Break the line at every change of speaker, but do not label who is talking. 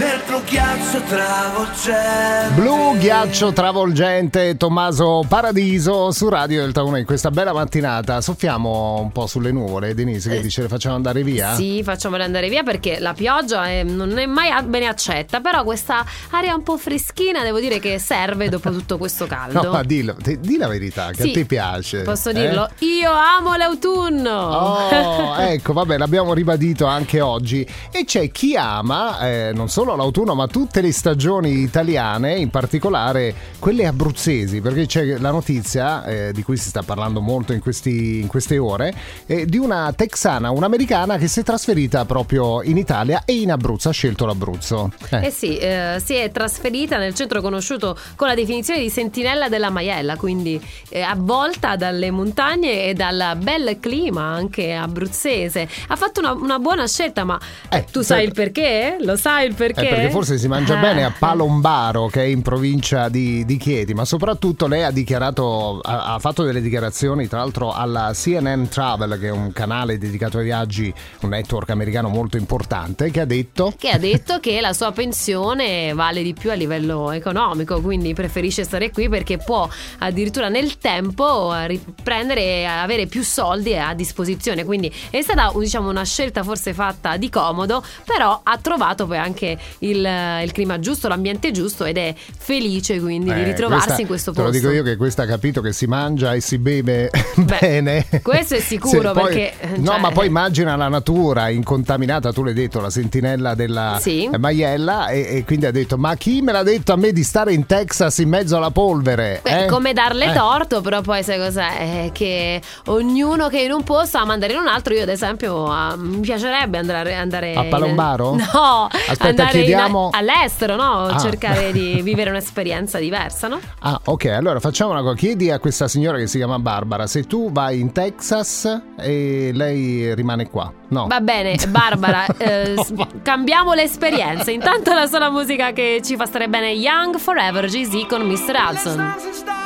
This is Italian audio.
nel blu ghiaccio travolgente.
Blu ghiaccio travolgente Tommaso Paradiso su Radio Delta 1 in questa bella mattinata. Soffiamo un po' sulle nuvole, Denise, che
Eh,
dice le facciamo andare via?
Sì, facciamole andare via perché la pioggia è- non è mai bene accetta, però questa aria un po' freschina devo dire che serve dopo tutto questo caldo.
No, ma dillo, di la verità, che
Sì,
a te piace.
Posso
eh?
dirlo? Io amo l'autunno.
Oh, ecco, vabbè, l'abbiamo ribadito anche oggi. E c'è chi ama eh, non solo l'autunno, ma tutte le stagioni italiane, in particolare quelle abruzzesi, perché c'è la notizia eh, di cui si sta parlando molto in, questi- in queste ore, eh, di una texana, un'americana che si è trasferita proprio in Italia e in Abruzzo, ha scelto l'Abruzzo. Eh.
Eh sì, eh, si è trasferita nel centro conosciuto con la definizione di sentinella della Maiella, quindi eh, avvolta dalle montagne e dal bel clima anche abruzzese. Ha fatto una, una buona scelta, ma
Eh,
tu sai il perché? Lo sai il perché?
Eh, perché forse si mangia
Eh.
bene a Palombaro, che è in provincia di, di Chieti, ma soprattutto lei ha dichiarato, ha, ha fatto delle dichiarazioni, tra l'altro alla CNN Travel, che è un canale dedicato ai viaggi, un network americano molto importante, che ha detto...
che ha detto che la sua pensione vale di più a livello economico, quindi preferisce stare qui perché può addirittura nel tempo eh, riprendere avere più soldi a disposizione. Quindi è stata diciamo, una scelta forse fatta di comodo, però ha trovato poi anche il, il clima giusto, l'ambiente giusto ed è felice quindi di
eh,
ritrovarsi
questa-
in questo
Te
posto.
lo dico io che questa ha capito che si mangia e si beve
Beh,
bene.
questo è sicuro,
poi-
perché,
No,
cioè-
ma poi immagina la natura incontaminata, tu l'hai detto, la sentinella della
Sì.
Maiella e, e quindi ha detto ma chi me l'ha detto a me di stare in Texas in mezzo alla polvere?
Beh,
eh?
come darle
Eh.
torto, però poi sai cos'è? È che ognuno che in un posto ama andare in un altro. Io, ad esempio, ah, mi piacerebbe andare, andare
A Palombaro?
No,
Aspetta,
andare
chiediamo-
all'estero, no?
Ah.
Cercare di vivere un'esperienza diversa, no?
Ah, ok, allora facciamo una cosa. Chiedi a questa signora che si chiama Barbara se tu vai in Texas e lei rimane qua. No.
Va bene, Barbara, eh,
No,
cambiamo le esperienze. Intanto la sola musica che ci fa stare bene è Young Forever Jay-Z con Mr. Hudson.